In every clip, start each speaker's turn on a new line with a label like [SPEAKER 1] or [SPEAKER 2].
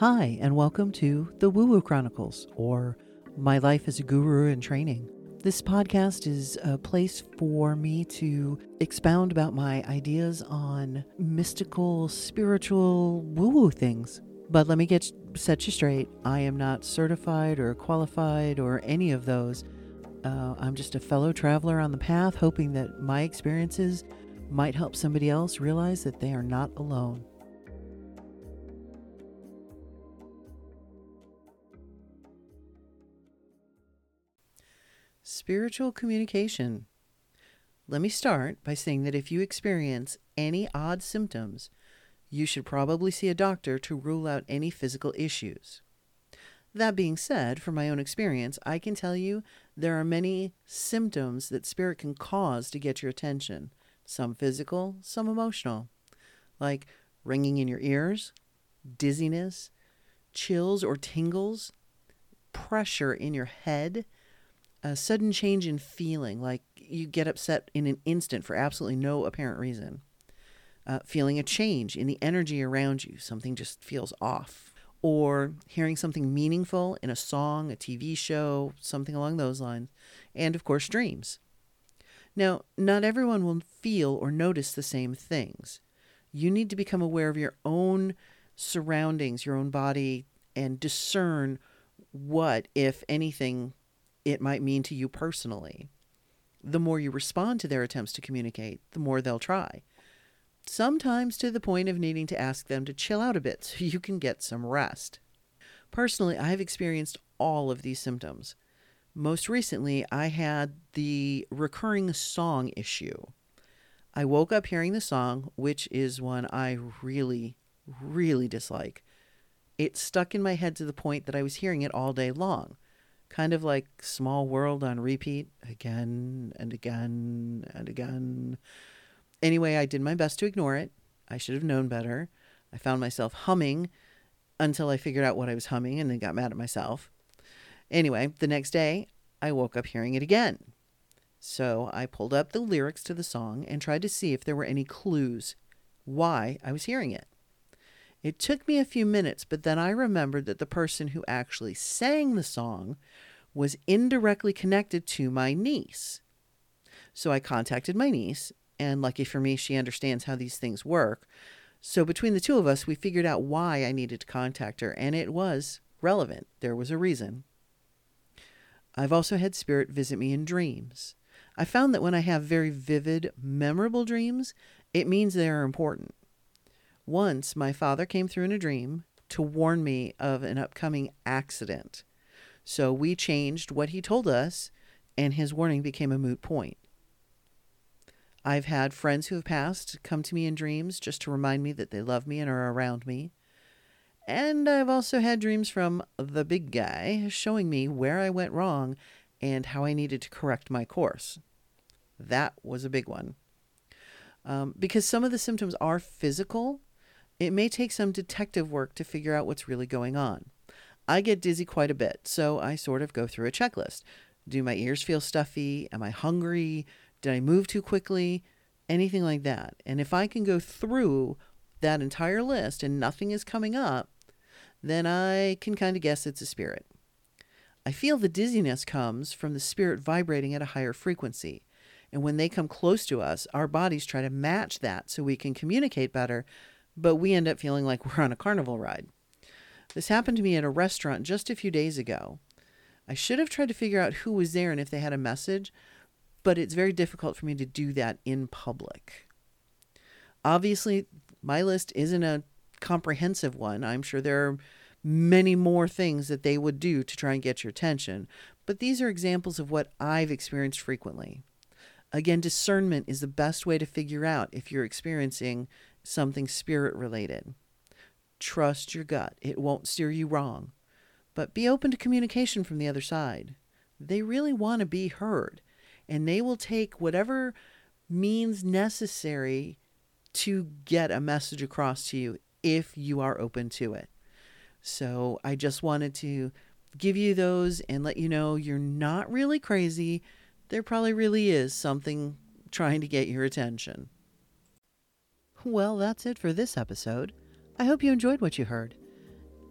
[SPEAKER 1] Hi, and welcome to the Woo Woo Chronicles, or My Life as a Guru in Training. This podcast is a place for me to expound about my ideas on mystical, spiritual, woo woo things. But let me get set you straight I am not certified or qualified or any of those. Uh, I'm just a fellow traveler on the path, hoping that my experiences might help somebody else realize that they are not alone. Spiritual communication. Let me start by saying that if you experience any odd symptoms, you should probably see a doctor to rule out any physical issues. That being said, from my own experience, I can tell you there are many symptoms that spirit can cause to get your attention, some physical, some emotional, like ringing in your ears, dizziness, chills or tingles, pressure in your head, a sudden change in feeling, like you get upset in an instant for absolutely no apparent reason, uh, feeling a change in the energy around you, something just feels off, or hearing something meaningful in a song, a TV show, something along those lines, and of course, dreams. Now, not everyone will feel or notice the same things. You need to become aware of your own surroundings, your own body, and discern what, if anything, it might mean to you personally. The more you respond to their attempts to communicate, the more they'll try. Sometimes to the point of needing to ask them to chill out a bit so you can get some rest. Personally, I've experienced all of these symptoms. Most recently, I had the recurring song issue. I woke up hearing the song, which is one I really, really dislike. It stuck in my head to the point that I was hearing it all day long kind of like Small World on repeat again and again and again. Anyway, I did my best to ignore it. I should have known better. I found myself humming until I figured out what I was humming and then got mad at myself. Anyway, the next day, I woke up hearing it again. So I pulled up the lyrics to the song and tried to see if there were any clues why I was hearing it. It took me a few minutes, but then I remembered that the person who actually sang the song was indirectly connected to my niece. So I contacted my niece, and lucky for me, she understands how these things work. So between the two of us, we figured out why I needed to contact her, and it was relevant. There was a reason. I've also had spirit visit me in dreams. I found that when I have very vivid, memorable dreams, it means they are important. Once my father came through in a dream to warn me of an upcoming accident. So we changed what he told us, and his warning became a moot point. I've had friends who have passed come to me in dreams just to remind me that they love me and are around me. And I've also had dreams from the big guy showing me where I went wrong and how I needed to correct my course. That was a big one. Um, because some of the symptoms are physical, it may take some detective work to figure out what's really going on. I get dizzy quite a bit, so I sort of go through a checklist. Do my ears feel stuffy? Am I hungry? Did I move too quickly? Anything like that. And if I can go through that entire list and nothing is coming up, then I can kind of guess it's a spirit. I feel the dizziness comes from the spirit vibrating at a higher frequency. And when they come close to us, our bodies try to match that so we can communicate better but we end up feeling like we're on a carnival ride. This happened to me at a restaurant just a few days ago. I should have tried to figure out who was there and if they had a message, but it's very difficult for me to do that in public. Obviously, my list isn't a comprehensive one. I'm sure there are many more things that they would do to try and get your attention, but these are examples of what I've experienced frequently. Again, discernment is the best way to figure out if you're experiencing something spirit related. Trust your gut, it won't steer you wrong. But be open to communication from the other side. They really want to be heard, and they will take whatever means necessary to get a message across to you if you are open to it. So I just wanted to give you those and let you know you're not really crazy. There probably really is something trying to get your attention. Well, that's it for this episode. I hope you enjoyed what you heard.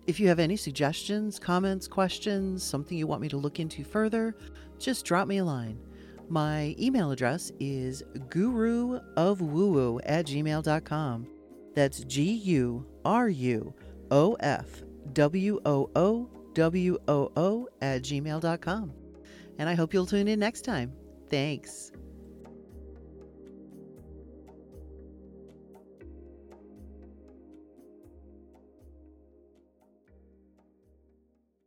[SPEAKER 1] If you have any suggestions, comments, questions, something you want me to look into further, just drop me a line. My email address is guruofwoowoo at gmail.com. That's G U R U O F W O O W O O at gmail.com. And I hope you'll tune in next time. Thanks.